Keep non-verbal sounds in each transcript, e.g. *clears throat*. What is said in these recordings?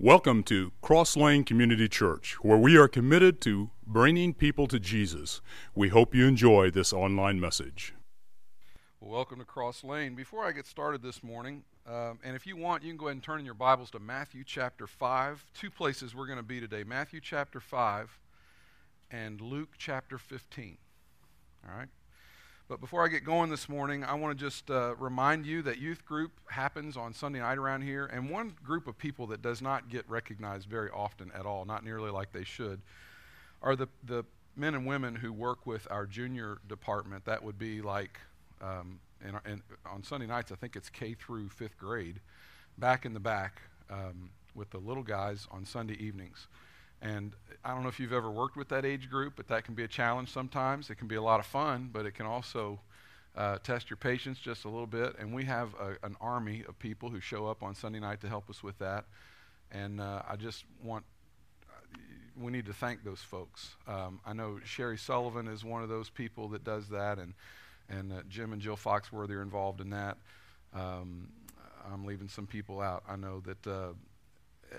Welcome to Cross Lane Community Church, where we are committed to bringing people to Jesus. We hope you enjoy this online message. Welcome to Cross Lane. Before I get started this morning, um, and if you want, you can go ahead and turn in your Bibles to Matthew chapter 5. Two places we're going to be today Matthew chapter 5 and Luke chapter 15. All right? But before I get going this morning, I want to just uh, remind you that youth group happens on Sunday night around here. And one group of people that does not get recognized very often at all, not nearly like they should, are the, the men and women who work with our junior department. That would be like, um, in, on Sunday nights, I think it's K through fifth grade, back in the back um, with the little guys on Sunday evenings. And I don't know if you've ever worked with that age group, but that can be a challenge sometimes. It can be a lot of fun, but it can also uh, test your patience just a little bit. And we have a, an army of people who show up on Sunday night to help us with that. And uh, I just want, uh, we need to thank those folks. Um, I know Sherry Sullivan is one of those people that does that, and, and uh, Jim and Jill Foxworthy are involved in that. Um, I'm leaving some people out. I know that uh,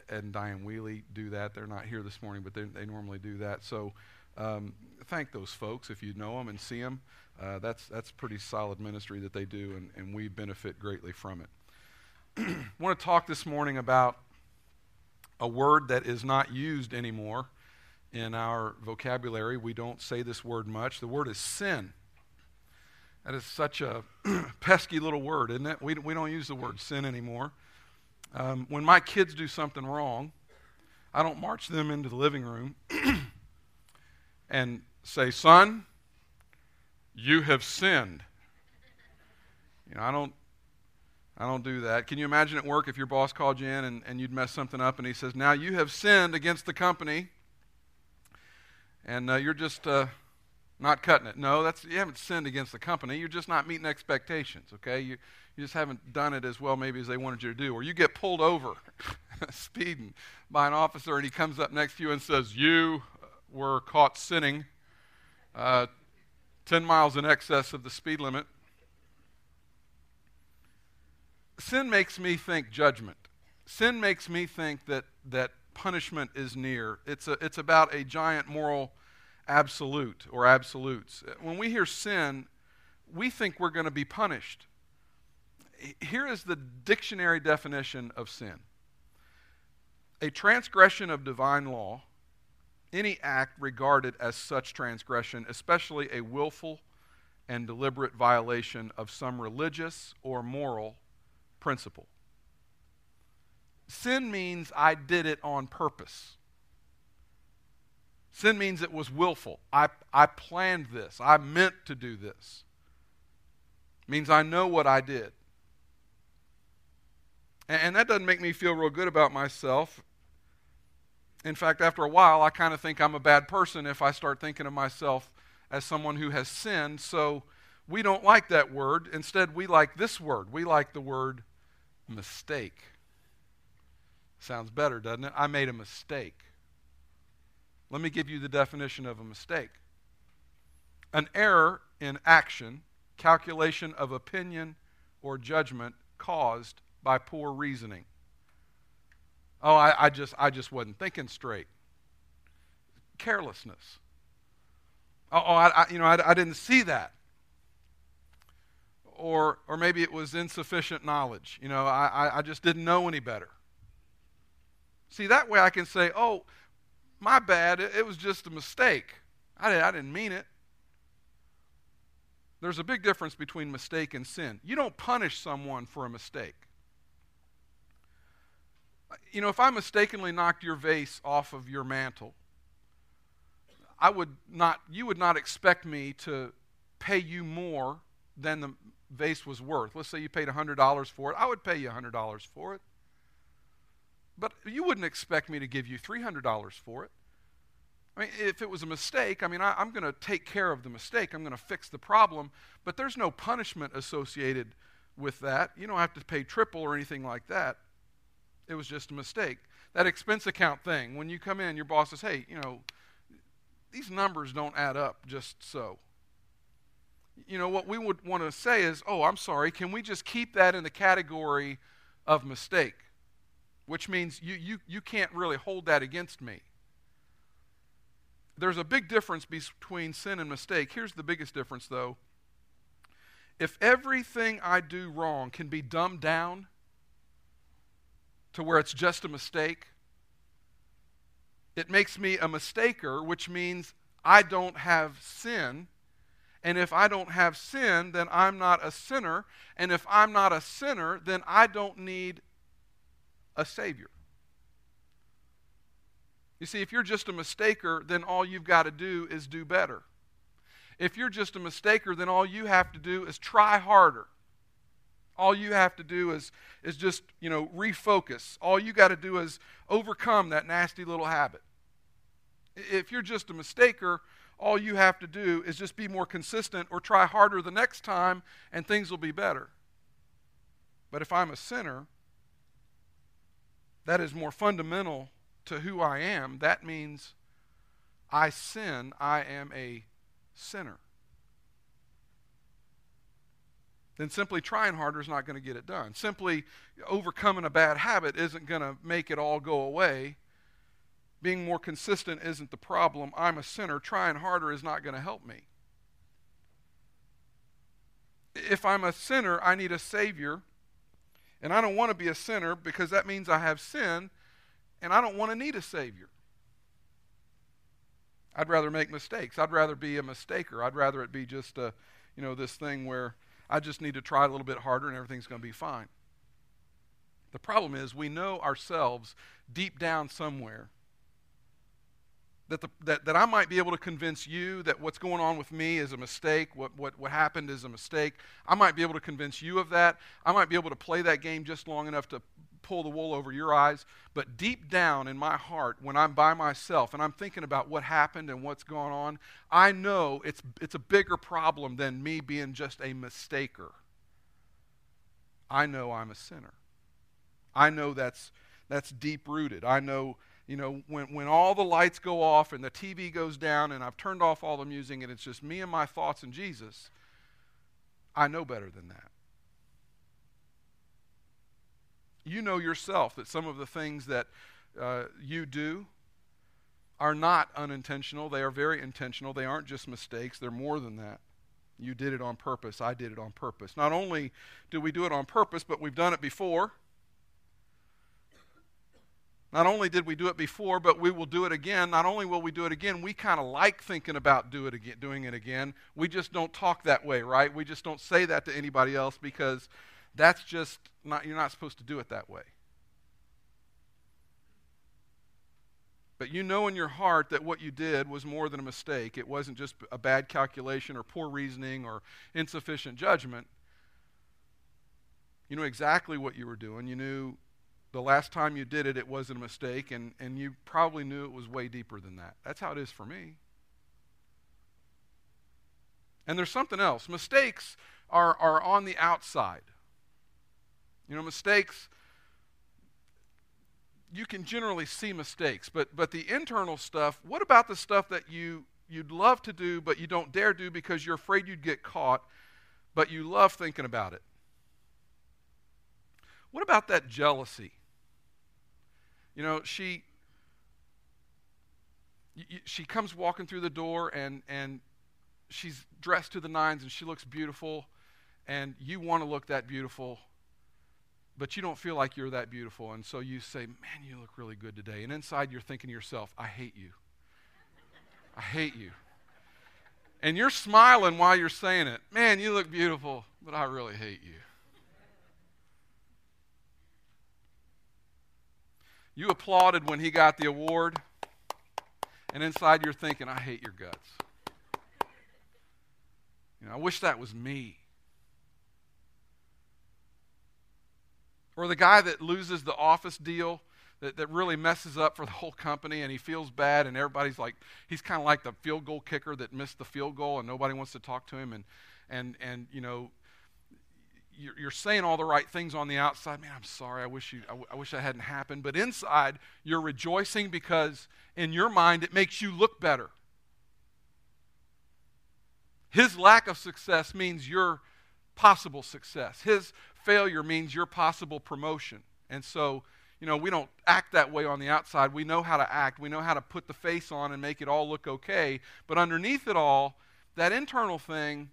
and Diane Wheely do that. They're not here this morning, but they normally do that. So um, thank those folks if you know them and see them. Uh, that's that's pretty solid ministry that they do, and, and we benefit greatly from it. I want to talk this morning about a word that is not used anymore in our vocabulary. We don't say this word much. The word is sin. That is such a *clears throat* pesky little word, isn't it? We, we don't use the word sin anymore. Um, when my kids do something wrong, I don't march them into the living room *clears throat* and say, Son, you have sinned. You know, I don't I don't do that. Can you imagine at work if your boss called you in and, and you'd mess something up and he says, Now you have sinned against the company and uh, you're just uh, not cutting it. No, that's you haven't sinned against the company. You're just not meeting expectations, okay? You, you just haven't done it as well maybe as they wanted you to do. Or you get pulled over *laughs* speeding by an officer and he comes up next to you and says, You were caught sinning uh, 10 miles in excess of the speed limit. Sin makes me think judgment. Sin makes me think that, that punishment is near. It's, a, it's about a giant moral absolute or absolutes. When we hear sin, we think we're going to be punished here is the dictionary definition of sin a transgression of divine law, any act regarded as such transgression, especially a willful and deliberate violation of some religious or moral principle. Sin means I did it on purpose. Sin means it was willful. I, I planned this. I meant to do this. It means I know what I did. And that doesn't make me feel real good about myself. In fact, after a while, I kind of think I'm a bad person if I start thinking of myself as someone who has sinned. So we don't like that word. Instead, we like this word. We like the word mistake. Sounds better, doesn't it? I made a mistake. Let me give you the definition of a mistake an error in action, calculation of opinion, or judgment caused by poor reasoning. Oh, I, I, just, I just wasn't thinking straight. Carelessness. Oh, oh I, I you know, I, I didn't see that. Or, or maybe it was insufficient knowledge. You know, I, I just didn't know any better. See, that way I can say, oh, my bad, it, it was just a mistake. I, did, I didn't mean it. There's a big difference between mistake and sin. You don't punish someone for a mistake you know, if I mistakenly knocked your vase off of your mantle, I would not, you would not expect me to pay you more than the vase was worth. Let's say you paid $100 for it. I would pay you $100 for it. But you wouldn't expect me to give you $300 for it. I mean, if it was a mistake, I mean, I, am going to take care of the mistake. I'm going to fix the problem. But there's no punishment associated with that. You don't have to pay triple or anything like that. It was just a mistake. That expense account thing, when you come in, your boss says, hey, you know, these numbers don't add up just so. You know, what we would want to say is, oh, I'm sorry, can we just keep that in the category of mistake? which means you, you, you can't really hold that against me. There's a big difference between sin and mistake. Here's the biggest difference, though. If everything I do wrong can be dumbed down to where it's just a mistake, it makes me a mistaker, which means I don't have sin. And if I don't have sin, then I'm not a sinner. And if I'm not a sinner, then I don't need a Savior. You see, if you're just a mistaker, then all you've got to do is do better. If you're just a mistaker, then all you have to do is try harder. All you have to do is, is just, you know, refocus. All you got to do is overcome that nasty little habit. If you're just a mistaker, all you have to do is just be more consistent or try harder the next time and things will be better. But if I'm a sinner, that is more fundamental to who I am. That means I sin, I am a sinner. Then simply trying harder is not going to get it done. Simply overcoming a bad habit isn't going to make it all go away. Being more consistent isn't the problem. I'm a sinner. Trying harder is not going to help me. If I'm a sinner, I need a Savior and I don't want to be a sinner because that means I have sin, and I don't want to need a Savior. I'd rather make mistakes. I'd rather be a mistaker. I'd rather it be just a, you know, this thing where I just need to try a little bit harder and everything's going to be fine. The problem is we know ourselves deep down somewhere that, the, that, that I might be able to convince you that what's going on with me is a mistake, what, what, what happened is a mistake. I might be able to convince you of that. I might be able to play that game just long enough to pull the wool over your eyes. But deep down in my heart, when I'm by myself and I'm thinking about what happened and what's going on, I know it's, it's a bigger problem than me being just a mistaker. I know I'm a sinner. I know that's, that's deep rooted. I know you know, when, when all the lights go off and the TV goes down and I've turned off all the music and it's just me and my thoughts and Jesus, I know better than that. You know yourself that some of the things that uh, you do are not unintentional. They are very intentional. They aren't just mistakes, they're more than that. You did it on purpose. I did it on purpose. Not only do we do it on purpose, but we've done it before. Not only did we do it before, but we will do it again. Not only will we do it again, we kind of like thinking about do it again, doing it again. We just don't talk that way, right? We just don't say that to anybody else because that's just not, you're not supposed to do it that way. But you know in your heart that what you did was more than a mistake. It wasn't just a bad calculation or poor reasoning or insufficient judgment. You knew exactly what you were doing. You knew the last time you did it, it wasn't a mistake, and, and you probably knew it was way deeper than that. That's how it is for me. And there's something else. Mistakes are, are on the outside. You know, mistakes, you can generally see mistakes, but, but the internal stuff, what about the stuff that you, you'd love to do, but you don't dare do because you're afraid you'd get caught, but you love thinking about it? What about that jealousy? You know, she she comes walking through the door and and she's dressed to the nines and she looks beautiful and you want to look that beautiful but you don't feel like you're that beautiful. And so you say man you look really good today. And inside you're thinking to yourself i hate you. I hate you. And you're smiling while you're saying it. Man you look beautiful but i really hate you. You applauded when he got the award, and inside you're thinking, I hate your guts. You know, I wish that was me. Or the guy that loses the office deal that, that really messes up for the whole company and he feels bad and everybody's like he's kind of like the field goal kicker that missed the field goal and nobody wants to talk to him and and and you know you're, saying all the right things on the outside. Man, I'm sorry. I wish you. I, w- I wish that hadn't happened. But inside, you're rejoicing because in your mind it makes you look better. His lack of success means your possible success. His failure means your possible promotion. And so you know, we don't act that way on the outside. We know how to act. We know how to put the face on and make it all look okay. But underneath it all, that internal thing,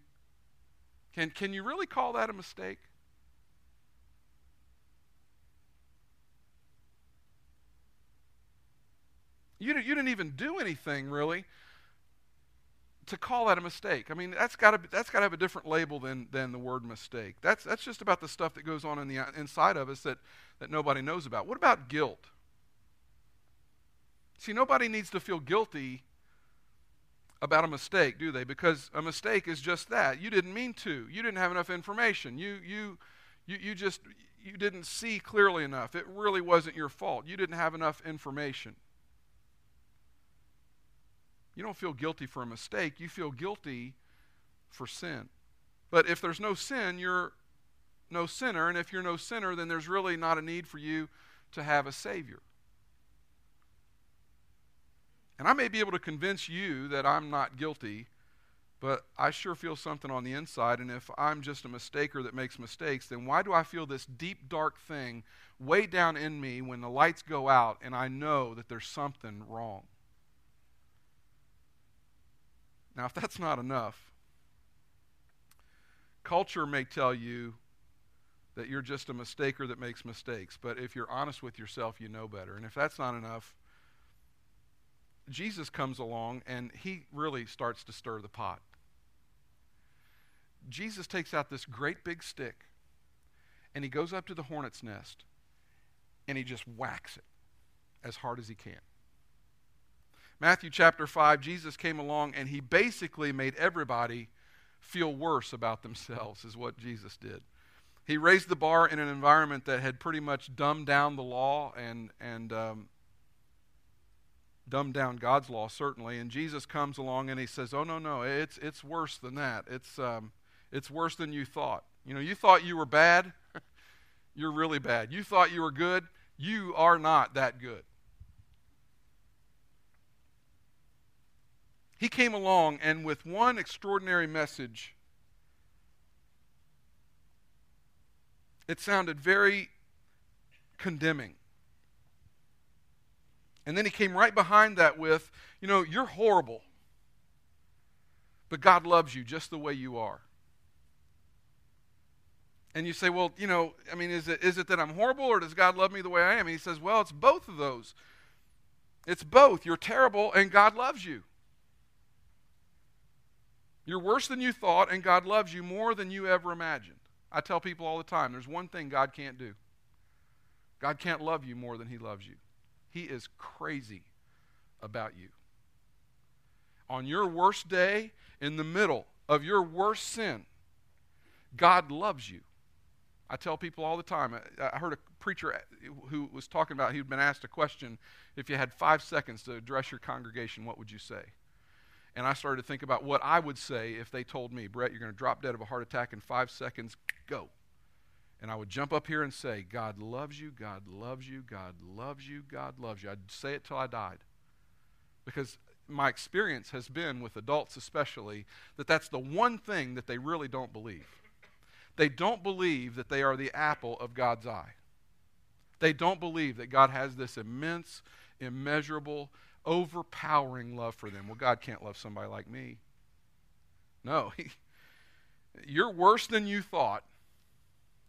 can, can you really call that a mistake? You, you didn't even do anything really to call that a mistake. I mean, that's got to that's got to have a different label than than the word mistake. That's that's just about the stuff that goes on in the inside of us that that nobody knows about. What about guilt? See, nobody needs to feel guilty about a mistake, do they? Because a mistake is just that. You didn't mean to. You didn't have enough information. You you you, you just you didn't see clearly enough. It really wasn't your fault. You didn't have enough information. You don't feel guilty for a mistake, you feel guilty for sin. But if there's no sin, you're no sinner. And if you're no sinner, then there's really not a need for you to have a Savior. And I may be able to convince you that I'm not guilty, but I sure feel something on the inside. And if I'm just a mistaker that makes mistakes, then why do I feel this deep, dark thing way down in me when the lights go out and I know that there's something wrong? Now, if that's not enough, culture may tell you that you're just a mistaker that makes mistakes. But if you're honest with yourself, you know better. And if that's not enough, Jesus comes along and he really starts to stir the pot. Jesus takes out this great big stick and he goes up to the hornet's nest and he just whacks it as hard as he can. Matthew chapter 5, Jesus came along and he basically made everybody feel worse about themselves, is what Jesus did. He raised the bar in an environment that had pretty much dumbed down the law and, and um, dumbed down God's law, certainly. And Jesus comes along and he says, Oh, no, no, it's, it's worse than that. It's, um, it's worse than you thought. You know, you thought you were bad, *laughs* you're really bad. You thought you were good, you are not that good. He came along and with one extraordinary message, it sounded very condemning. And then he came right behind that with, you know, you're horrible, but God loves you just the way you are. And you say, well, you know, I mean, is it, is it that I'm horrible or does God love me the way I am? And he says, well, it's both of those. It's both. You're terrible and God loves you. You're worse than you thought, and God loves you more than you ever imagined. I tell people all the time there's one thing God can't do God can't love you more than He loves you. He is crazy about you. On your worst day, in the middle of your worst sin, God loves you. I tell people all the time. I heard a preacher who was talking about, he'd been asked a question if you had five seconds to address your congregation, what would you say? And I started to think about what I would say if they told me, Brett, you're going to drop dead of a heart attack in five seconds, go. And I would jump up here and say, God loves you, God loves you, God loves you, God loves you. I'd say it till I died. Because my experience has been with adults, especially, that that's the one thing that they really don't believe. They don't believe that they are the apple of God's eye. They don't believe that God has this immense, immeasurable, overpowering love for them. Well, God can't love somebody like me. No, *laughs* you're worse than you thought,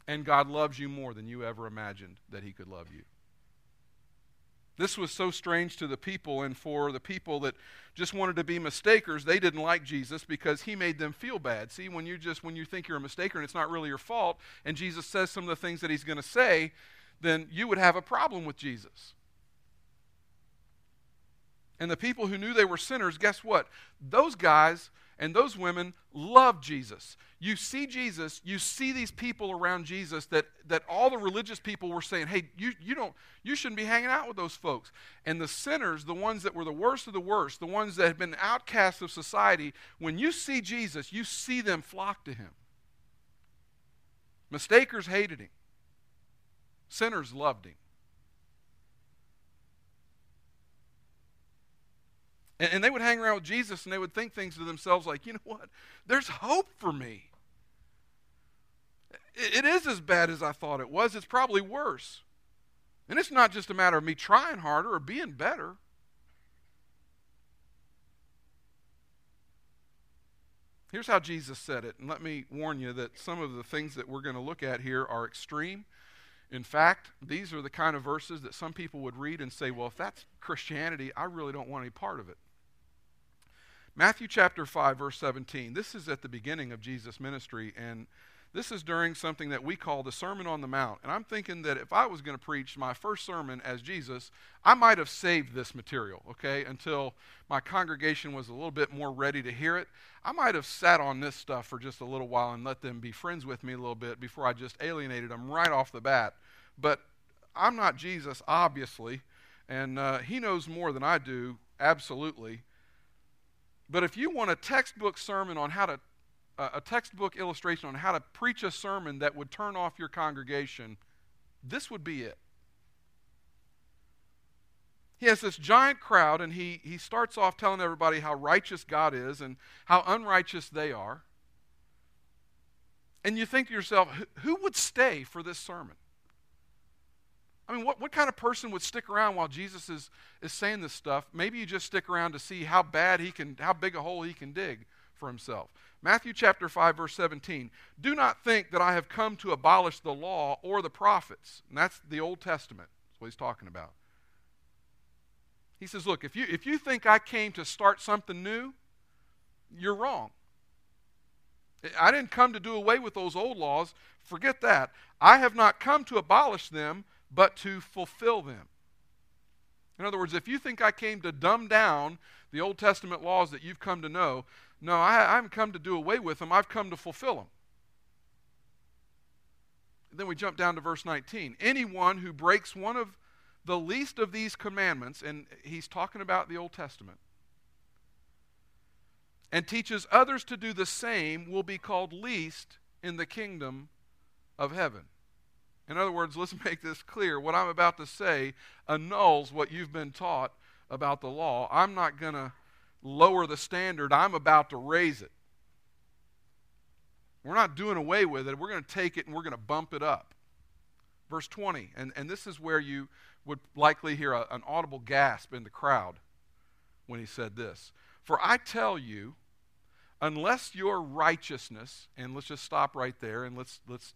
and God loves you more than you ever imagined that He could love you. This was so strange to the people, and for the people that just wanted to be mistakers, they didn't like Jesus because he made them feel bad. See, when you just when you think you're a mistaker and it's not really your fault, and Jesus says some of the things that he's going to say, then you would have a problem with Jesus. And the people who knew they were sinners, guess what? Those guys and those women loved Jesus. You see Jesus, you see these people around Jesus that, that all the religious people were saying, hey, you, you, don't, you shouldn't be hanging out with those folks. And the sinners, the ones that were the worst of the worst, the ones that had been outcasts of society, when you see Jesus, you see them flock to him. Mistakers hated him, sinners loved him. And, and they would hang around with Jesus and they would think things to themselves like, you know what? There's hope for me. It, it is as bad as I thought it was. It's probably worse. And it's not just a matter of me trying harder or being better. Here's how Jesus said it, and let me warn you that some of the things that we're going to look at here are extreme. In fact, these are the kind of verses that some people would read and say, well, if that's Christianity, I really don't want any part of it. Matthew chapter 5, verse 17. This is at the beginning of Jesus' ministry, and this is during something that we call the Sermon on the Mount. And I'm thinking that if I was going to preach my first sermon as Jesus, I might have saved this material, okay, until my congregation was a little bit more ready to hear it. I might have sat on this stuff for just a little while and let them be friends with me a little bit before I just alienated them right off the bat. But I'm not Jesus, obviously, and uh, He knows more than I do, absolutely. But if you want a textbook sermon on how to a textbook illustration on how to preach a sermon that would turn off your congregation, this would be it. He has this giant crowd, and he, he starts off telling everybody how righteous God is and how unrighteous they are. And you think to yourself, who would stay for this sermon? I mean, what, what kind of person would stick around while Jesus is, is saying this stuff? Maybe you just stick around to see how bad he can, how big a hole he can dig for himself. Matthew chapter 5, verse 17. Do not think that I have come to abolish the law or the prophets. And that's the Old Testament. That's what he's talking about. He says, Look, if you, if you think I came to start something new, you're wrong. I didn't come to do away with those old laws. Forget that. I have not come to abolish them, but to fulfill them. In other words, if you think I came to dumb down the Old Testament laws that you've come to know, no, I, I haven't come to do away with them, I've come to fulfill them. Then we jump down to verse 19. Anyone who breaks one of the least of these commandments, and he's talking about the Old Testament, and teaches others to do the same will be called least in the kingdom of heaven. In other words, let's *laughs* make this clear. What I'm about to say annuls what you've been taught about the law. I'm not going to lower the standard, I'm about to raise it. We're not doing away with it. We're going to take it and we're going to bump it up. Verse 20, and, and this is where you would likely hear a, an audible gasp in the crowd when he said this. For I tell you, unless your righteousness, and let's just stop right there and let's, let's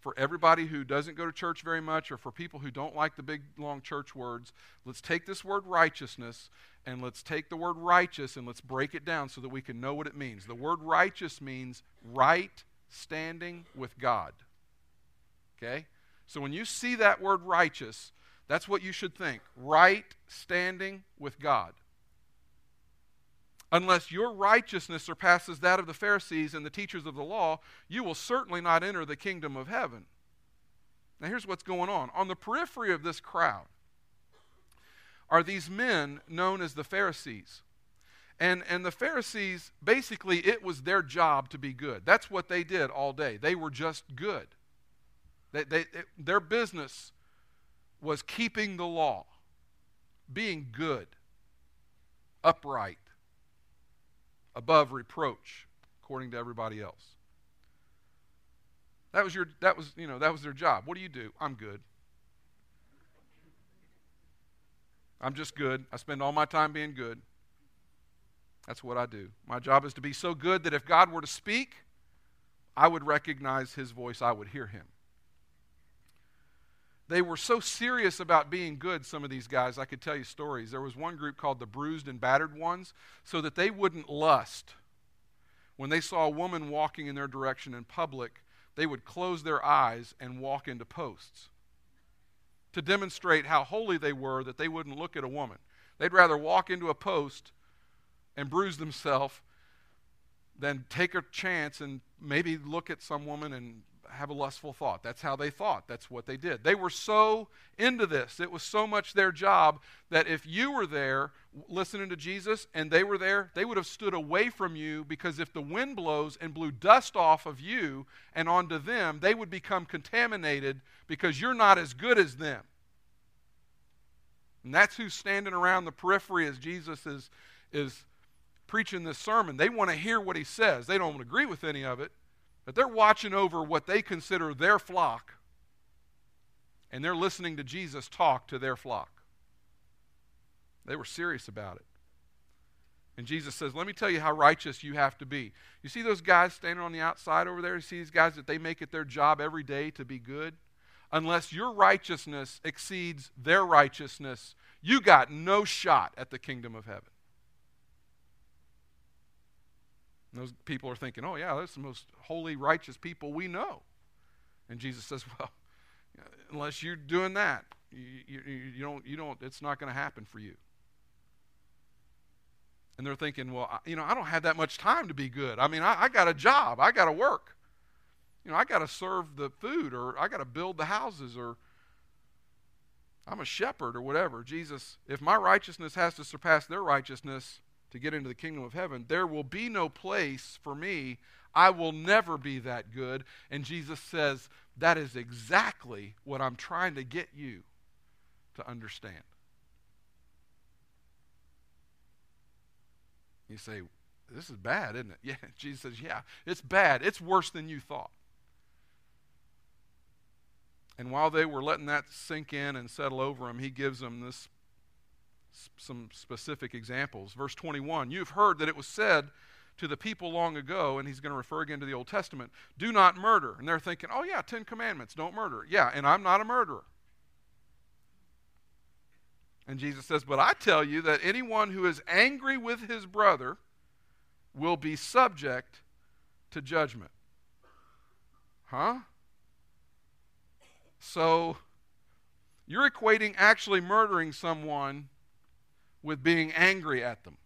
for everybody who doesn't go to church very much or for people who don't like the big long church words, let's take this word righteousness and let's take the word righteous and let's break it down so that we can know what it means. The word righteous means right standing with God. Okay? So when you see that word righteous, that's what you should think right standing with God. Unless your righteousness surpasses that of the Pharisees and the teachers of the law, you will certainly not enter the kingdom of heaven. Now, here's what's going on. On the periphery of this crowd are these men known as the Pharisees. And, and the Pharisees, basically, it was their job to be good. That's what they did all day. They were just good. They, they, it, their business was keeping the law, being good, upright, above reproach, according to everybody else. That was your that was, you know, that was their job. What do you do? I'm good. I'm just good. I spend all my time being good. That's what I do. My job is to be so good that if God were to speak, I would recognize his voice, I would hear him. They were so serious about being good, some of these guys, I could tell you stories. There was one group called the bruised and battered ones, so that they wouldn't lust. When they saw a woman walking in their direction in public, they would close their eyes and walk into posts to demonstrate how holy they were that they wouldn't look at a woman. They'd rather walk into a post and bruise themselves than take a chance and maybe look at some woman and have a lustful thought. That's how they thought. That's what they did. They were so into this. It was so much their job that if you were there listening to Jesus and they were there, they would have stood away from you because if the wind blows and blew dust off of you and onto them, they would become contaminated because you're not as good as them. And that's who's standing around the periphery as Jesus is, is preaching this sermon. They want to hear what he says. They don't agree with any of it, but they're watching over what they consider their flock. and they're listening to Jesus talk to their flock. They were serious about it. And Jesus says, Let me tell you how righteous you have to be. You see those guys standing on the outside over there? You see these guys that they make it their job every day to be good? Unless your righteousness exceeds their righteousness, you got no shot at the kingdom of heaven. Those people are thinking, oh, yeah, that's the most holy, righteous people we know. And Jesus says, *laughs* well, unless you're doing that, you, you, you don't, you don't, it's not going to happen for you. And they're thinking, well, you know, I don't have that much time to be good. I mean, I, I got a job, I got to work. You know, I got to serve the food, or I got to build the houses, or I'm a shepherd, or whatever. Jesus, if my righteousness has to surpass their righteousness to get into the kingdom of heaven, there will be no place for me. I will never be that good. And Jesus says, that is exactly what I'm trying to get you to understand. You say, This is bad, isn't it? *laughs* Yeah. Jesus says, Yeah, it's bad. It's worse than you thought. And while they were letting that sink in and settle over them, he gives them this some specific examples. Verse 21 You've heard that it was said to the people long ago, and he's going to refer again to the Old Testament, do not murder. And they're thinking, oh, yeah, Ten Commandments, don't murder. Yeah, and I'm not a murderer. And Jesus says, But I tell you that anyone who is angry with his brother will be subject to judgment. Huh? So, you're equating actually murdering someone with being angry at them.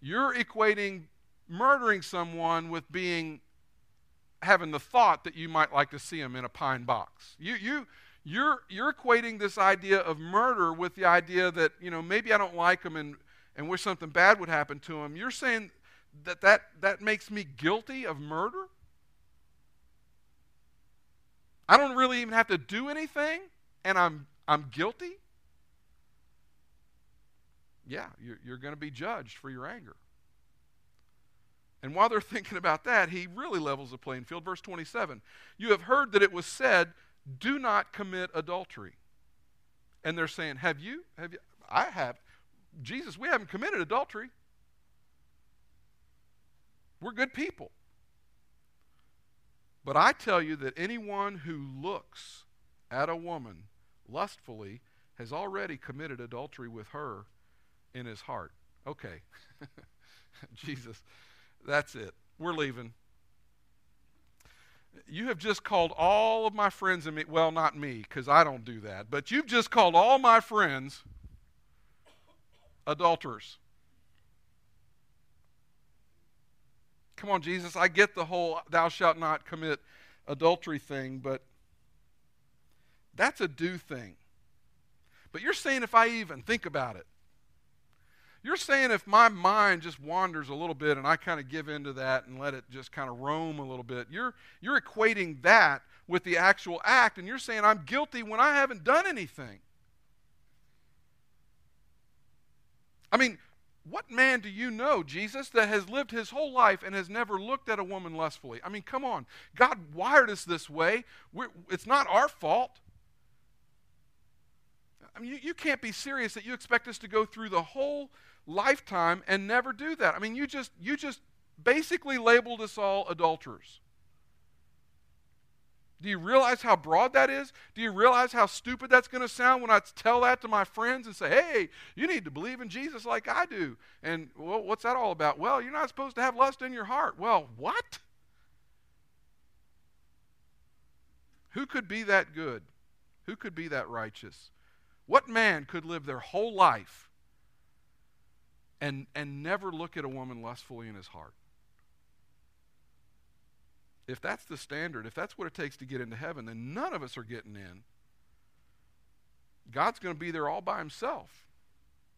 You're equating murdering someone with being having the thought that you might like to see them in a pine box. You you you're, you're equating this idea of murder with the idea that, you know, maybe I don't like them and, and wish something bad would happen to them. You're saying that, that that makes me guilty of murder? I don't really even have to do anything, and I'm, I'm guilty? Yeah, you're, you're going to be judged for your anger. And while they're *laughs* thinking about that, he really levels the playing field. Verse 27 You have heard that it was said, do not commit adultery. And they're saying, Have you? Have you? I have. Jesus, we haven't committed adultery. We're good people. But I tell you that anyone who looks at a woman lustfully has already committed adultery with her in his heart. Okay. *laughs* Jesus, that's it. We're leaving you have just called all of my friends and me, well, not me, because I don't do that, but you've just called all my friends adulterers. Come on, Jesus, I get the whole thou shalt not commit adultery thing, but that's a do thing. But you're saying if I even think about it, you're saying if my mind just wanders a little bit and I kind of give into that and let it just kind of roam a little bit, you're, you're equating that with the actual act, and you're saying I'm guilty when I haven't done anything. I mean, what man do you know, Jesus, that has lived his whole life and has never looked at a woman lustfully? I mean, come on. God wired us this way. We're, it's not our fault. I mean, you, you can't be serious that you expect us to go through the whole lifetime and never do that. I mean, you just you just basically labeled us all adulterers. Do you realize how broad that is? Do you realize how stupid that's going to sound when I tell that to my friends and say, hey, you need to believe in Jesus like I do? And, well, what's that all about? Well, you're not supposed to have lust in your heart. Well, what? Who could be that good? Who could be that righteous? What man could live their whole life and, and never look at a woman lustfully in his heart. If that's the standard, if that's what it takes to get into heaven, then none of us are getting in. God's going to be there all by himself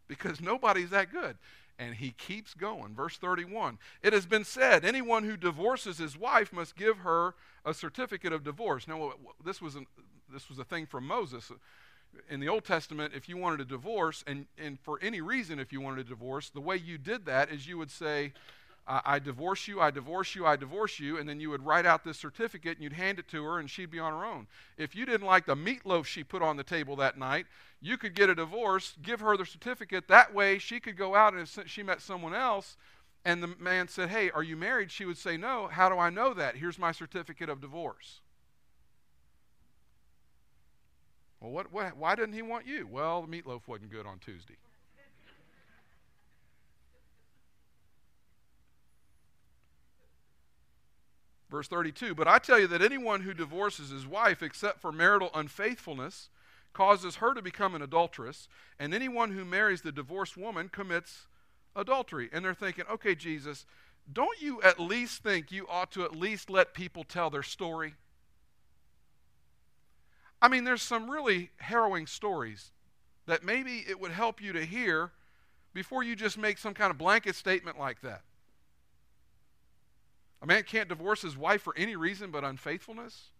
because nobody's that good. And he keeps going. Verse 31 It has been said, anyone who divorces his wife must give her a certificate of divorce. Now, this was, an, this was a thing from Moses in the Old Testament, if you wanted a divorce, and, and for any reason, if you wanted a divorce, the way you did that is you would say, I, I divorce you, I divorce you, I divorce you, and then you would write out this certificate and you'd hand it to her and she'd be on her own. If you didn't like the meatloaf she put on the table that night, you could get a divorce, give her the certificate. That way she could go out and if she met someone else and the man said, Hey, are you married? She would say, No. How do I know that? Here's my certificate of divorce. Well, what, what, why didn't he want you? Well, the meatloaf wasn't good on Tuesday. Verse 32 But I tell you that anyone who divorces his wife except for marital unfaithfulness causes her to become an adulteress, and anyone who marries the divorced woman commits adultery. And they're thinking, okay, Jesus, don't you at least think you ought to at least let people tell their story? I mean, there's some really harrowing stories that maybe it would help you to hear before you just make some kind of blanket statement like that. A man can't divorce his wife for any reason but unfaithfulness.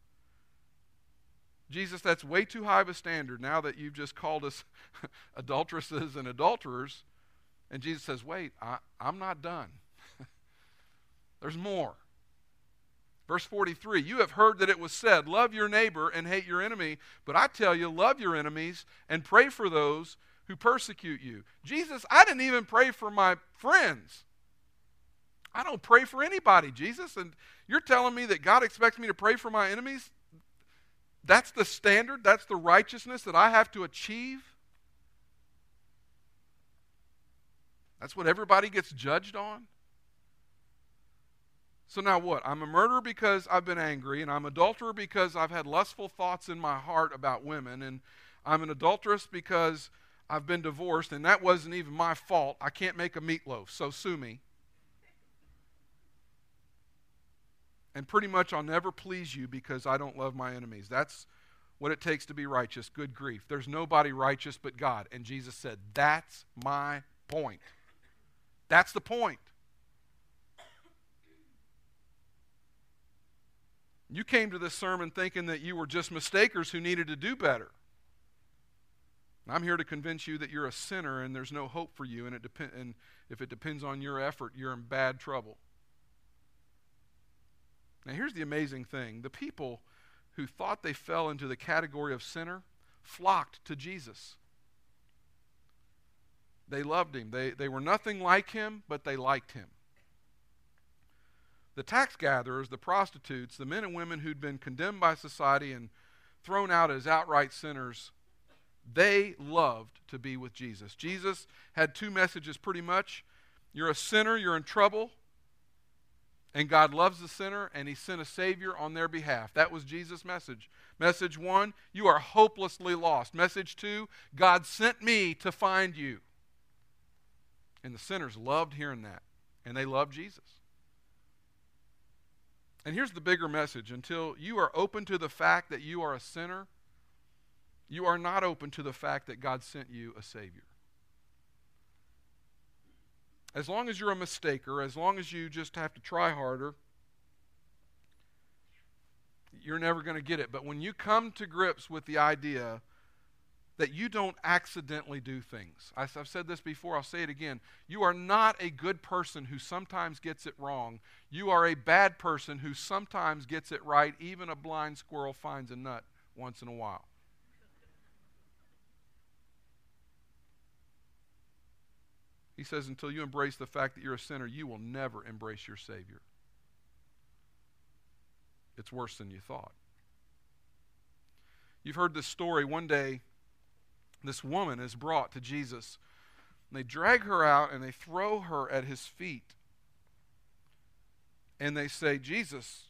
Jesus, that's way too high of a standard now that you've just called us *laughs* adulteresses and adulterers. And Jesus says, Wait, I, am not done. *laughs* There's more. Verse 43 You have heard that it was said, Love your neighbor and hate your enemy. But I tell you, love your enemies and pray for those who persecute you. Jesus, I didn't even pray for my friends. I don't pray for anybody, Jesus. And you're telling me that God expects me to pray for my enemies? That's the standard? That's the righteousness that I have to achieve? That's what everybody gets judged on? So now what? I'm a murderer because I've been angry, and I'm an adulterer because I've had lustful thoughts in my heart about women, and I'm an adulteress because I've been divorced, and that wasn't even my fault. I can't make a meatloaf, so sue me. And pretty much I'll never please you because I don't love my enemies. That's what it takes to be righteous. Good grief. There's nobody righteous but God. And Jesus said, That's my point. That's the point. You came to this sermon thinking that you were just mistakers who needed to do better. I'm here to convince you that you're a sinner and there's no hope for you, and, it and if it depends on your effort, you're in bad trouble. Now, here's the amazing thing the people who thought they fell into the category of sinner flocked to Jesus. They loved him. They, they were nothing like him, but they liked him. The tax gatherers, the prostitutes, the men and women who'd been condemned by society and thrown out as outright sinners, they loved to be with Jesus. Jesus had two messages pretty much. You're a sinner, you're in trouble, and God loves the sinner, and He sent a Savior on their behalf. That was Jesus' message. Message one, you are hopelessly lost. Message two, God sent me to find you. And the sinners loved hearing that, and they loved Jesus. And here's the bigger message until you are open to the fact that you are a sinner, you are not open to the fact that God sent you a Savior. As long as you're a mistaker, as long as you just have to try harder, you're never going to get it. But when you come to grips with the idea that you don't accidentally do things, I've said this before, I'll say it again. You are not a good person who sometimes gets it wrong. You are a bad person who sometimes gets it right. Even a blind squirrel finds a nut once in a while. He says, until you embrace the fact that you're a sinner, you will never embrace your Savior. It's worse than you thought. You've heard this story. One day, this woman is brought to Jesus. And they drag her out and they throw her at his feet. And they say, Jesus,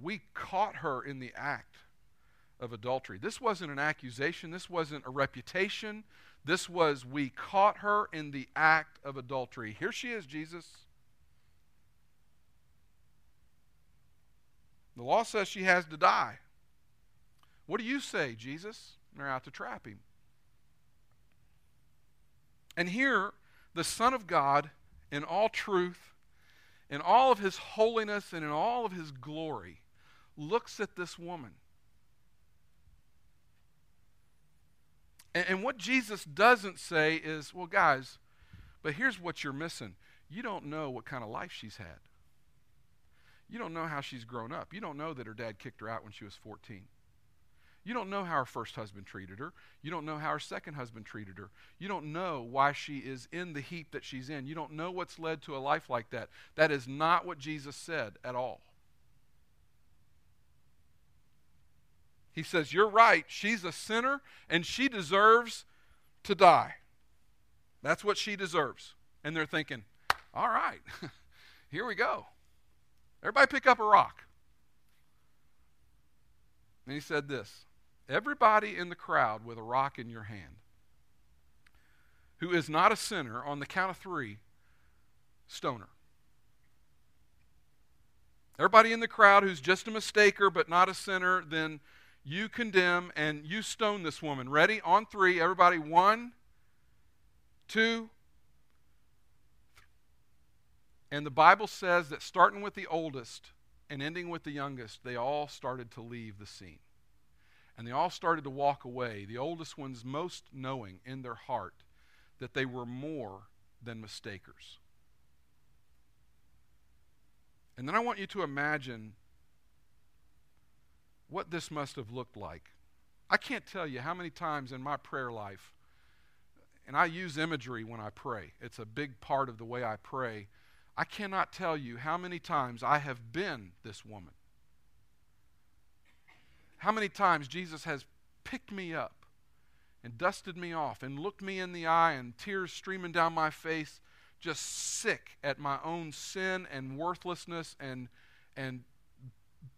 we caught her in the act of adultery. This wasn't an accusation, this wasn't a reputation, this was, we caught her in the act of adultery. Here she is, Jesus. The law says she has to die. What do you say, Jesus? They're out to trap him. And here, the Son of God, in all truth, in all of his holiness, and in all of his glory, looks at this woman And, and what Jesus doesn't say is, well, guys, but here's what you're missing you don't know what kind of life she's had. You don't know how she's grown up. You don't know that her dad kicked her out when she was 14. You don't know how her first husband treated her. You don't know how her second husband treated her. You don't know why she is in the heap that she's in. You don't know what's led to a life like that. That is not what Jesus said at all. He says, You're right. She's a sinner and she deserves to die. That's what she deserves. And they're thinking, All right, *laughs* here we go. Everybody pick up a rock. And he said this Everybody in the crowd with a rock in your hand who is not a sinner, on the count of three, stoner. Everybody in the crowd who's just a mistaker but not a sinner, then you condemn and you stone this woman. Ready? On three, everybody. One, two, and the Bible says that starting with the oldest and ending with the youngest, they all started to leave the scene. And they all started to walk away, the oldest ones most knowing in their heart that they were more than mistakers. And then I want you to imagine what this must have looked like. I can't tell you how many times in my prayer life, and I use imagery when I pray, it's a big part of the way I pray. I cannot tell you how many times I have been this woman. How many times Jesus has picked me up and dusted me off and looked me in the eye and tears streaming down my face, just sick at my own sin and worthlessness and, and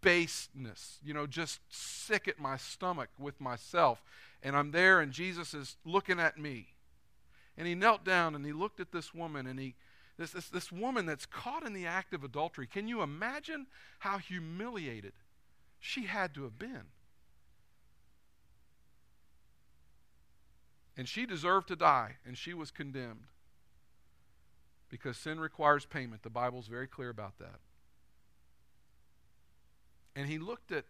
baseness, you know, just sick at my stomach with myself. And I'm there, and Jesus is looking at me. And he knelt down and he looked at this woman, and he, this, this, this woman that's caught in the act of adultery. Can you imagine how humiliated she had to have been. And she deserved to die, and she was condemned. Because sin requires payment. The Bible's very clear about that. And he looked at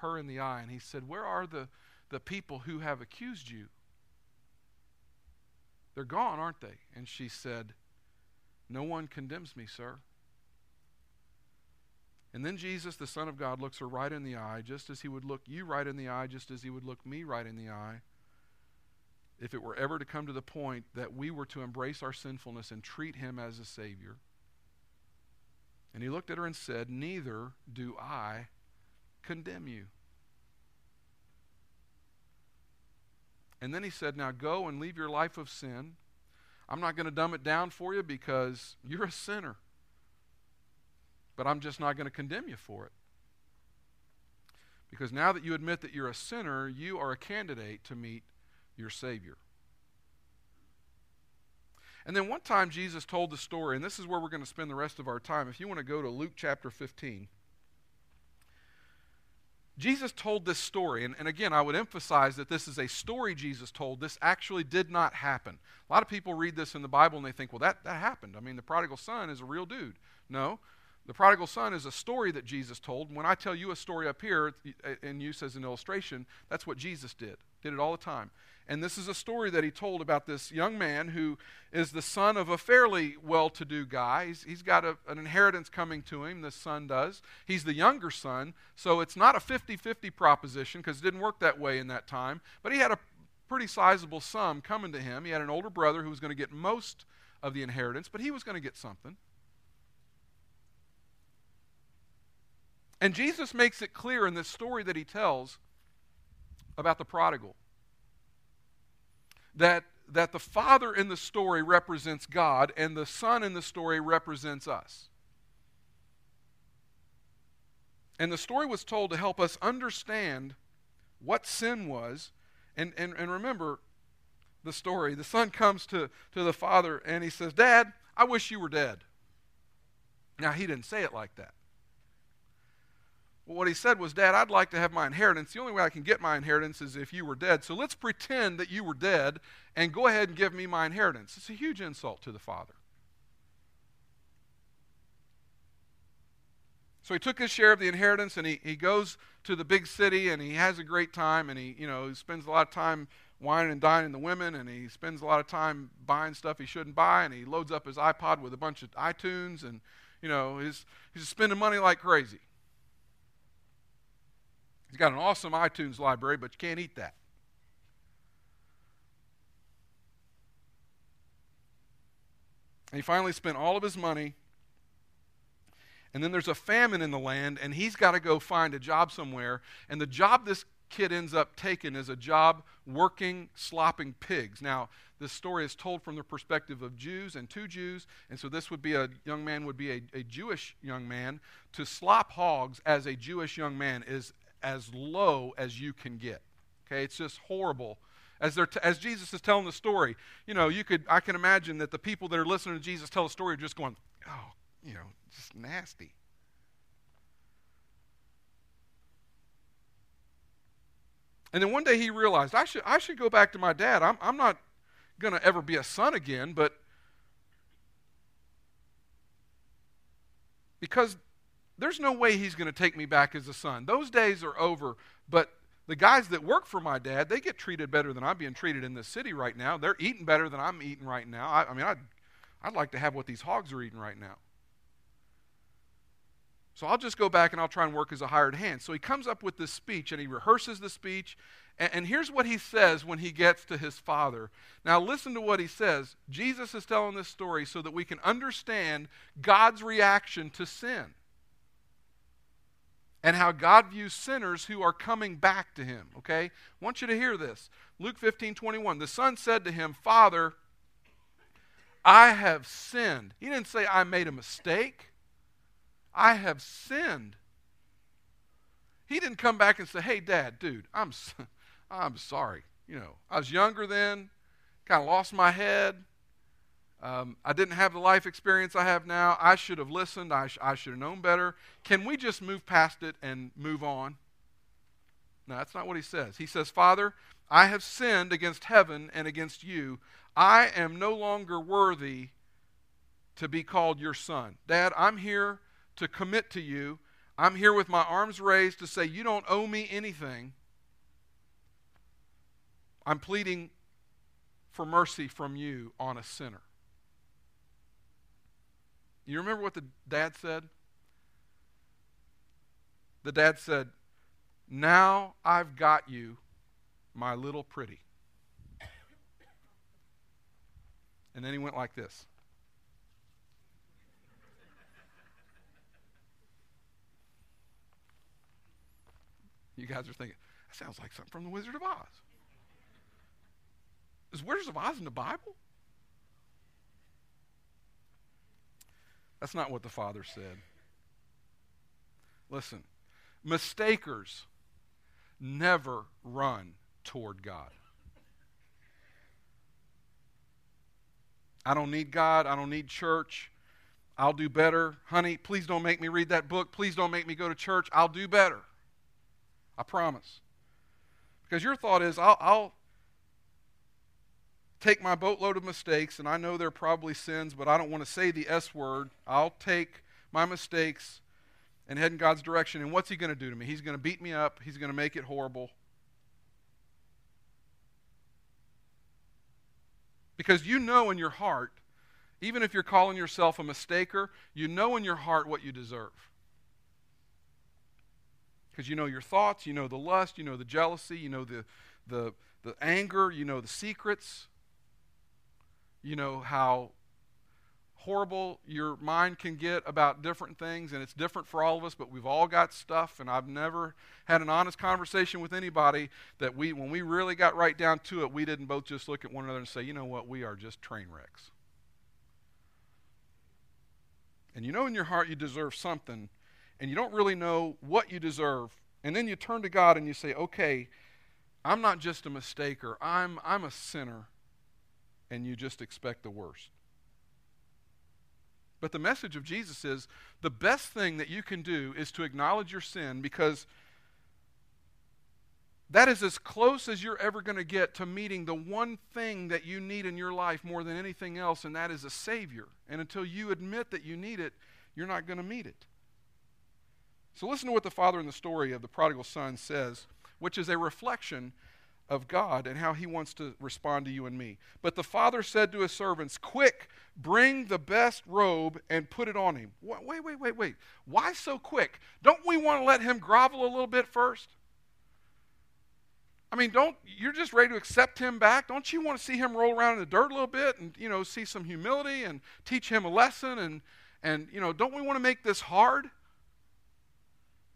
her in the eye and he said, Where are the, the people who have accused you? They're gone, aren't they? And she said, No one condemns me, sir. And then Jesus, the Son of God, looks her right in the eye, just as he would look you right in the eye, just as he would look me right in the eye. If it were ever to come to the point that we were to embrace our sinfulness and treat him as a Savior. And he looked at her and said, Neither do I condemn you. And then he said, Now go and leave your life of sin. I'm not going to dumb it down for you because you're a sinner but I'm just not going to condemn you for it. Because now that you admit that you're a sinner, you are a candidate to meet your Savior. And then one time Jesus told the story, and this is where we're going to spend the rest of our time. If you want to go to Luke chapter 15, Jesus told this story, and, and again, I would emphasize that this is a story Jesus told. This actually did not happen. A lot of people read this in the Bible and they think, well, that, that happened. I mean, the prodigal son is a real dude. No, the prodigal son is a story that Jesus told. When I tell you a story up here uh, and use as an illustration, that's what Jesus did. Did it all the time. And this is a story that he told about this young man who is the son of a fairly well to do guy. He's, he's got a, an inheritance coming to him, this son does. He's the younger son, so it's not a 50 50 proposition because it didn't work that way in that time. But he had a pretty sizable sum coming to him. He had an older brother who was going to get most of the inheritance, but he was going to get something. And Jesus makes it clear in this story that he tells about the prodigal that, that the father in the story represents God and the son in the story represents us. And the story was told to help us understand what sin was. And, and, and remember the story. The son comes to, to the father and he says, Dad, I wish you were dead. Now, he didn't say it like that. Well, what he said was, Dad, I'd like to have my inheritance. The only way I can get my inheritance is if you were dead. So let's pretend that you were dead and go ahead and give me my inheritance. It's a huge insult to the father. So he took his share of the inheritance and he, he goes to the big city and he has a great time and he, you know, he spends a lot of time wining and dining the women, and he spends a lot of time buying stuff he shouldn't buy, and he loads up his iPod with a bunch of iTunes, and you know he's he's spending money like crazy. He's got an awesome iTunes library, but you can't eat that. And he finally spent all of his money. And then there's a famine in the land, and he's got to go find a job somewhere. And the job this kid ends up taking is a job working slopping pigs. Now, this story is told from the perspective of Jews and to Jews, and so this would be a young man would be a, a Jewish young man. To slop hogs as a Jewish young man is as low as you can get. Okay, it's just horrible as, they're t- as Jesus is telling the story, you know, you could, I can imagine that the people that are listening to Jesus tell the story are just going, oh, you know, just nasty. And then one day he realized, I should, I should go back to my dad. I'm, I'm not going to ever be a son again, but because there's no way he's going to take me back as a son. Those days are over, but the guys that work for my dad, they get treated better than I'm being treated in this city right now. They're eating better than I'm eating right now. I, I mean, I'd, I'd like to have what these hogs are eating right now. So I'll just go back and I'll try and work as a hired hand. So he comes up with this speech and he rehearses the speech. And, and, here's what he says when he gets to his father. Now, listen to what he says. Jesus is telling this story so that we can understand God's reaction to sin and how God views sinners who are coming back to him. Okay? I want you to hear this. Luke 15 21. The son said to him, Father, I have sinned. He didn't say, I made a mistake. I have sinned. He didn't come back and say, Hey, dad, dude, I'm, *laughs* I'm sorry. You know, I was younger then, kind of lost my head. Um, I didn't have the life experience I have now. I should have listened. I, sh- I should have known better. Can we just move past it and move on? No, that's not what he says. He says, Father, I have sinned against heaven and against you. I am no longer worthy to be called your son. Dad, I'm here to commit to you. I'm here with my arms raised to say, You don't owe me anything. I'm pleading for mercy from you on a sinner. You remember what the dad said? The dad said, Now I've got you, my little pretty. And then he went like this. You guys are thinking, that sounds like something from The Wizard of Oz. Is Wizard of Oz in the Bible? That's not what the Father said. Listen, mistakers never run toward God. I don't need God. I don't need church. I'll do better. Honey, please don't make me read that book. Please don't make me go to church. I'll do better. I promise. Because your thought is, I'll, I'll take my boatload of mistakes, and I know they're probably sins, but I don't want to say the S word. I'll take my mistakes and head in God's direction. And what's He going to do to me? He's going to beat me up, He's going to make it horrible. Because you know in your heart, even if you're calling yourself a mistaker, you know in your heart what you deserve. Because you know your thoughts, you know the lust, you know the jealousy, you know the, the, the anger, you know the secrets you know how horrible your mind can get about different things, and it's different for all of us, but we've all got stuff, and I've never had an honest conversation with anybody that we, when we really got right down to it, we didn't both just look at one another and say, you know what, we are just train wrecks. And you know in your heart you deserve something, and you don't really know what you deserve, and then you turn to God and you say, okay, I'm not just a mistaker, I'm, I'm a sinner and you just expect the worst. But the message of Jesus is the best thing that you can do is to acknowledge your sin because that is as close as you're ever going to get to meeting the one thing that you need in your life more than anything else, and that is a Savior. And until you admit that you need it, you're not going to meet it. So listen to what the father in the story of the prodigal son says, which is a reflection of God and how he wants to respond to you and me. But the father said to his servants, Quick, bring the best robe and put it on him. Wait, wait, wait, wait. Why so quick? Don't we want to let him grovel a little bit first? I mean, don't you're just ready to accept him back? Don't you want to see him roll around in the dirt a little bit and you know see some humility and teach him a lesson and and you know don't we want to make this hard?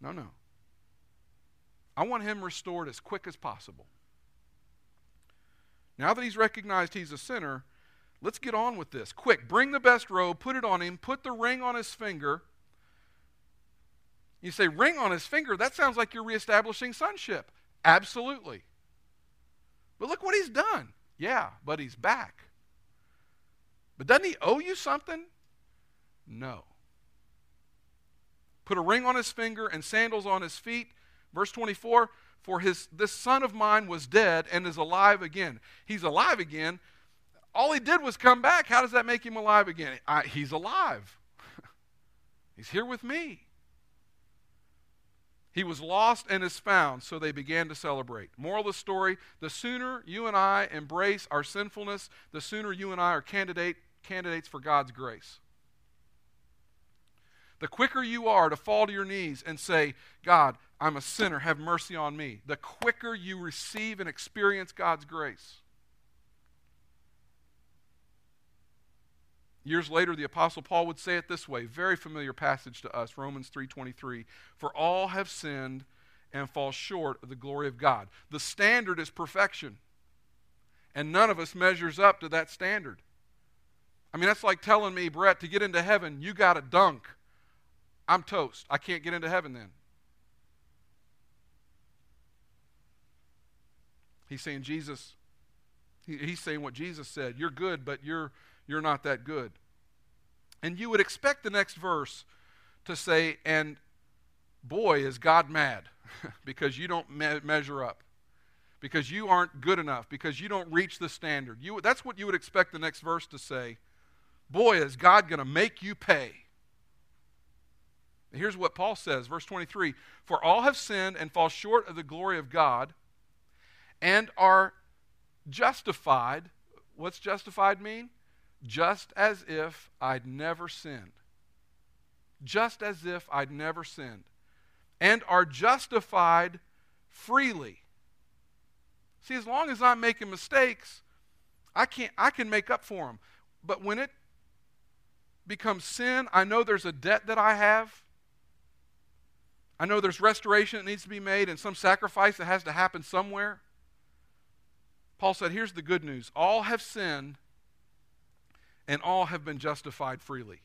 No, no. I want him restored as quick as possible. Now that he's recognized he's a sinner, let's get on with this. Quick, bring the best robe, put it on him, put the ring on his finger. You say, ring on his finger? That sounds like you're reestablishing sonship. Absolutely. But look what he's done. Yeah, but he's back. But doesn't he owe you something? No. Put a ring on his finger and sandals on his feet. Verse 24 for his this son of mine was dead and is alive again. He's alive again. All he did was come back. How does that make him alive again? I, he's alive. *laughs* he's here with me. He was lost and is found, so they began to celebrate. Moral of the story the sooner you and I embrace our sinfulness, the sooner you and I are candidate, candidates for God's grace. The quicker you are to fall to your knees and say, God, I'm a sinner, have mercy on me, the quicker you receive and experience God's grace. Years later the apostle Paul would say it this way, very familiar passage to us, Romans 3:23, for all have sinned and fall short of the glory of God. The standard is perfection. And none of us measures up to that standard. I mean, that's like telling me, Brett, to get into heaven, you got to dunk. I'm toast. I can't get into heaven then. He's saying Jesus, he, he's saying what Jesus said. You're good, but you're you're not that good. And you would expect the next verse to say, and boy, is God mad *laughs* because you don't me- measure up, because you aren't good enough, because you don't reach the standard. You, that's what you would expect the next verse to say. Boy, is God going to make you pay. Here's what Paul says, verse 23 For all have sinned and fall short of the glory of God and are justified. What's justified mean? Just as if I'd never sinned. Just as if I'd never sinned. And are justified freely. See, as long as I'm making mistakes, I, can't, I can make up for them. But when it becomes sin, I know there's a debt that I have I know there's restoration that needs to be made and some sacrifice that has to happen somewhere. Paul said, Here's the good news all have sinned and all have been justified freely.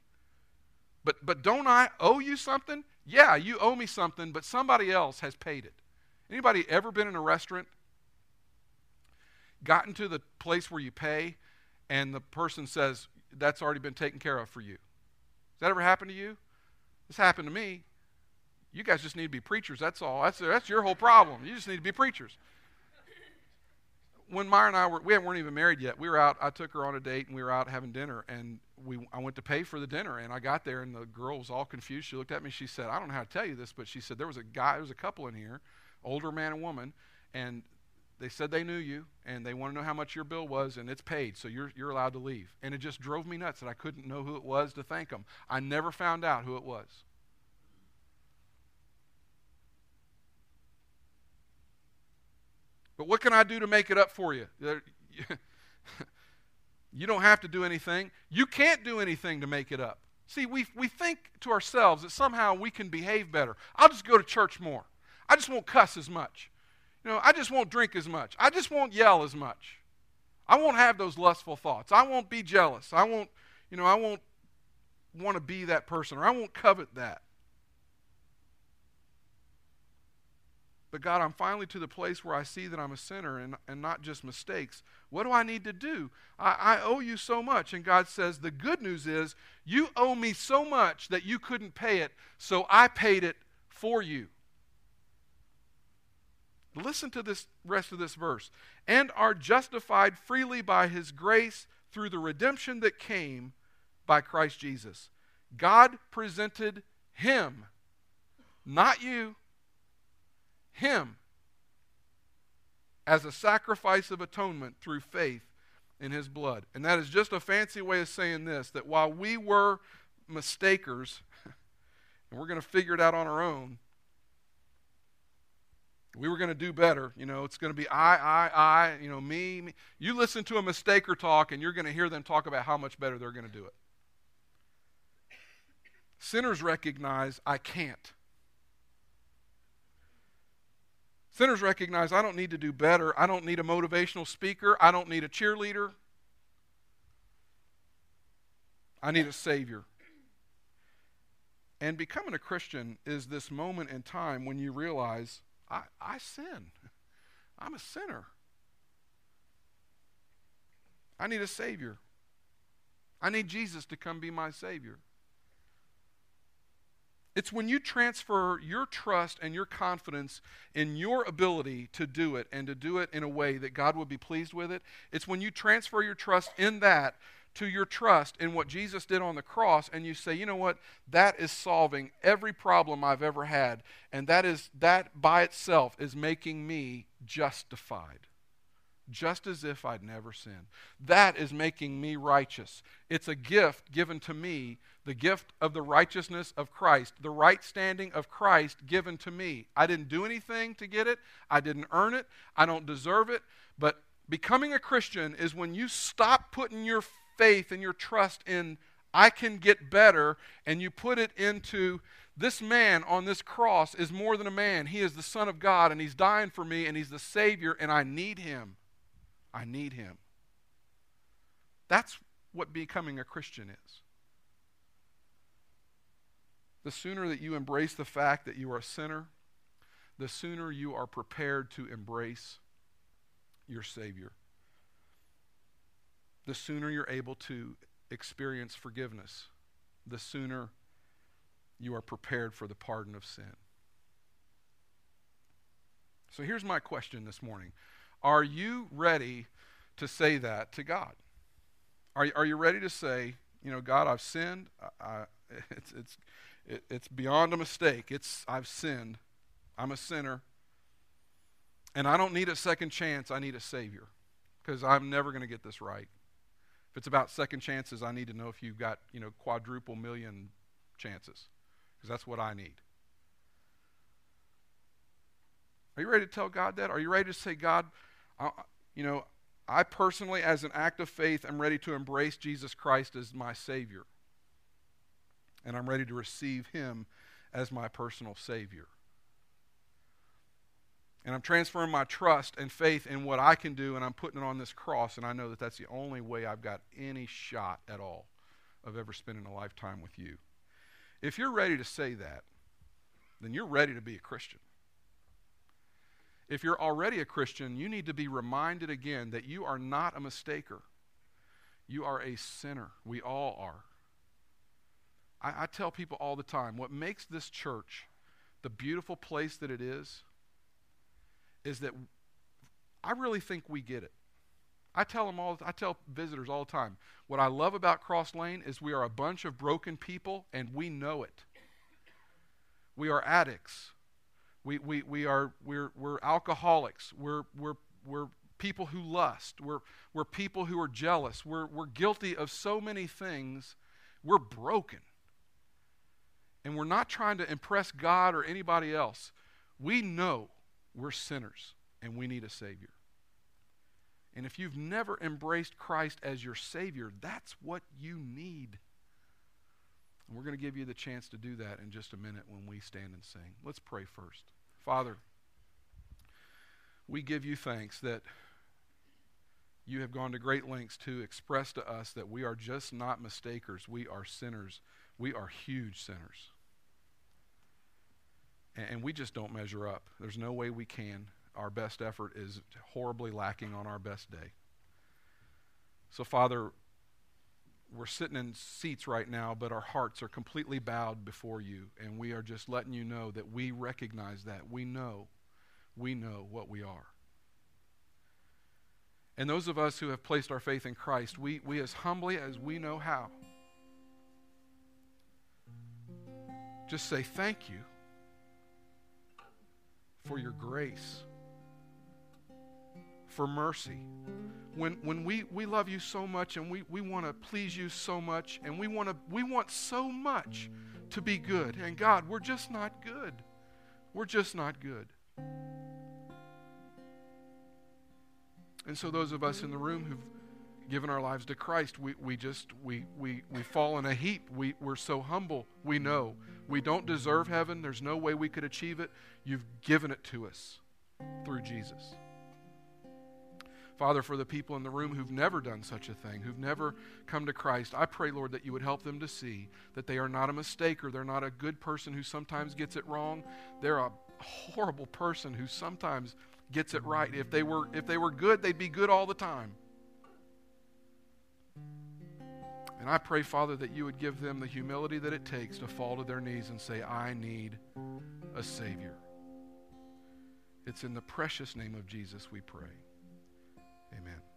But, but don't I owe you something? Yeah, you owe me something, but somebody else has paid it. Anybody ever been in a restaurant, gotten to the place where you pay, and the person says, That's already been taken care of for you? Has that ever happened to you? This happened to me. You guys just need to be preachers, that's all. That's, that's your whole problem. You just need to be preachers. When Myra and I were, we weren't even married yet. We were out, I took her on a date and we were out having dinner and we, I went to pay for the dinner and I got there and the girl was all confused. She looked at me, she said, I don't know how to tell you this, but she said, there was a guy, there was a couple in here, older man and woman, and they said they knew you and they want to know how much your bill was and it's paid so you're, you're allowed to leave and it just drove me nuts that i couldn't know who it was to thank them i never found out who it was But what can I do to make it up for you? *laughs* You don't have to do anything. You can't do anything to make it up. See, we, we think to ourselves that somehow we can behave better. I'll just go to church more. I just won't cuss as much. You know, I just won't drink as much. I just won't yell as much. I won't have those lustful thoughts. I won't be jealous. I won't, you know, I won't want to be that person or I won't covet that. But God, I'm finally to the place where I see that I'm a sinner and, and not just mistakes. What do I need to do? I, I owe you so much. And God says, The good news is you owe me so much that you couldn't pay it, so I paid it for you. Listen to this rest of this verse. And are justified freely by his grace through the redemption that came by Christ Jesus. God presented him, not you him as a sacrifice of atonement through faith in his blood. And that is just a fancy way of saying this that while we were mistakers, and *laughs* we're going to figure it out on our own, we were going to do better. You know, it's going to be I, I, I, you know, me, me. You listen to a mistaker talk, and you're going to hear them talk about how much better they're going to do it. Sinners recognize I can't. Sinners recognize I don't need to do better. I don't need a motivational speaker. I don't need a cheerleader. I need a Savior. And becoming a Christian is this moment in time when you realize I, I sin. I'm a sinner. I need a Savior. I need Jesus to come be my Savior. It's when you transfer your trust and your confidence in your ability to do it and to do it in a way that God would be pleased with it. It's when you transfer your trust in that to your trust in what Jesus did on the cross and you say, you know what? That is solving every problem I've ever had. And that is that by itself is making me justified just as if I'd never sinned. That is making me righteous. It's a gift given to me, the gift of the righteousness of Christ, the right standing of Christ given to me. I didn't do anything to get it, I didn't earn it, I don't deserve it, but becoming a Christian is when you stop putting your faith and your trust in I can get better and you put it into this man on this cross is more than a man. He is the Son of God, and He's dying for me, and He's the Savior, and I need Him. I need him. That's what becoming a Christian is. The sooner that you embrace the fact that you are a sinner, the sooner you are prepared to embrace your Savior. The sooner you're able to experience forgiveness, the sooner you are prepared for the pardon of sin. So here's my question this morning are you ready to say that to God? Are, are you ready to say, you know, God, I've sinned. I, *laughs* it's, it's, it, it's beyond a mistake. It's, I've sinned. I'm a sinner. And I don't need a second chance. I need a Savior because I'm never going to get this right. If it's about second chances, I need to know if you've got, you know, quadruple million chances because that's what I need. Are you ready to tell God that? Are you ready to say, God, I, you know, I personally, as an act of faith, am ready to embrace Jesus Christ as my Savior. And I'm ready to receive Him as my personal Savior. And I'm transferring my trust and faith in what I can do, and I'm putting it on this cross, and I know that that's the only way I've got any shot at all of ever spending a lifetime with you. If you're ready to say that, then you're ready to be a Christian. If you're already a Christian, you need to be reminded again that you are not a mistaker. You are a sinner. We all are. I, I, tell people all the time what makes this church the beautiful place that it is is that I really think we get it. I tell them all I tell visitors all the time what I love about Cross Lane is we are a bunch of broken people and we know it. We are addicts. We, we, we are, we're, we're alcoholics. We're, we're, we're people who lust. We're, we're people who are jealous. We're, we're guilty of so many things. We're broken. And we're not trying to impress God or anybody else. We know we're sinners and we need a Savior. And if you've never embraced Christ as your Savior, that's what you need. And we're going to give you the chance to do that in just a minute when we stand and sing. Let's pray first. Father, we give you thanks that you have gone to great lengths to express to us that we are just not mistakers. We are sinners. We are huge sinners. And we just don't measure up. There's no way we can. Our best effort is horribly lacking on our best day. So, Father, we're sitting in seats right now, but our hearts are completely bowed before you. And we are just letting you know that we recognize that. We know. We know what we are. And those of us who have placed our faith in Christ, we, we as humbly as we know how, just say thank you for your grace. For mercy. When, when we, we love you so much and we, we want to please you so much and we, wanna, we want so much to be good. And God, we're just not good. We're just not good. And so, those of us in the room who've given our lives to Christ, we, we just we, we, we fall in a heap. We, we're so humble. We know we don't deserve heaven. There's no way we could achieve it. You've given it to us through Jesus. Father, for the people in the room who've never done such a thing, who've never come to Christ, I pray, Lord, that you would help them to see that they are not a mistaker. They're not a good person who sometimes gets it wrong. They're a horrible person who sometimes gets it right. If they were, if they were good, they'd be good all the time. And I pray, Father, that you would give them the humility that it takes to fall to their knees and say, I need a Savior. It's in the precious name of Jesus we pray. Amen.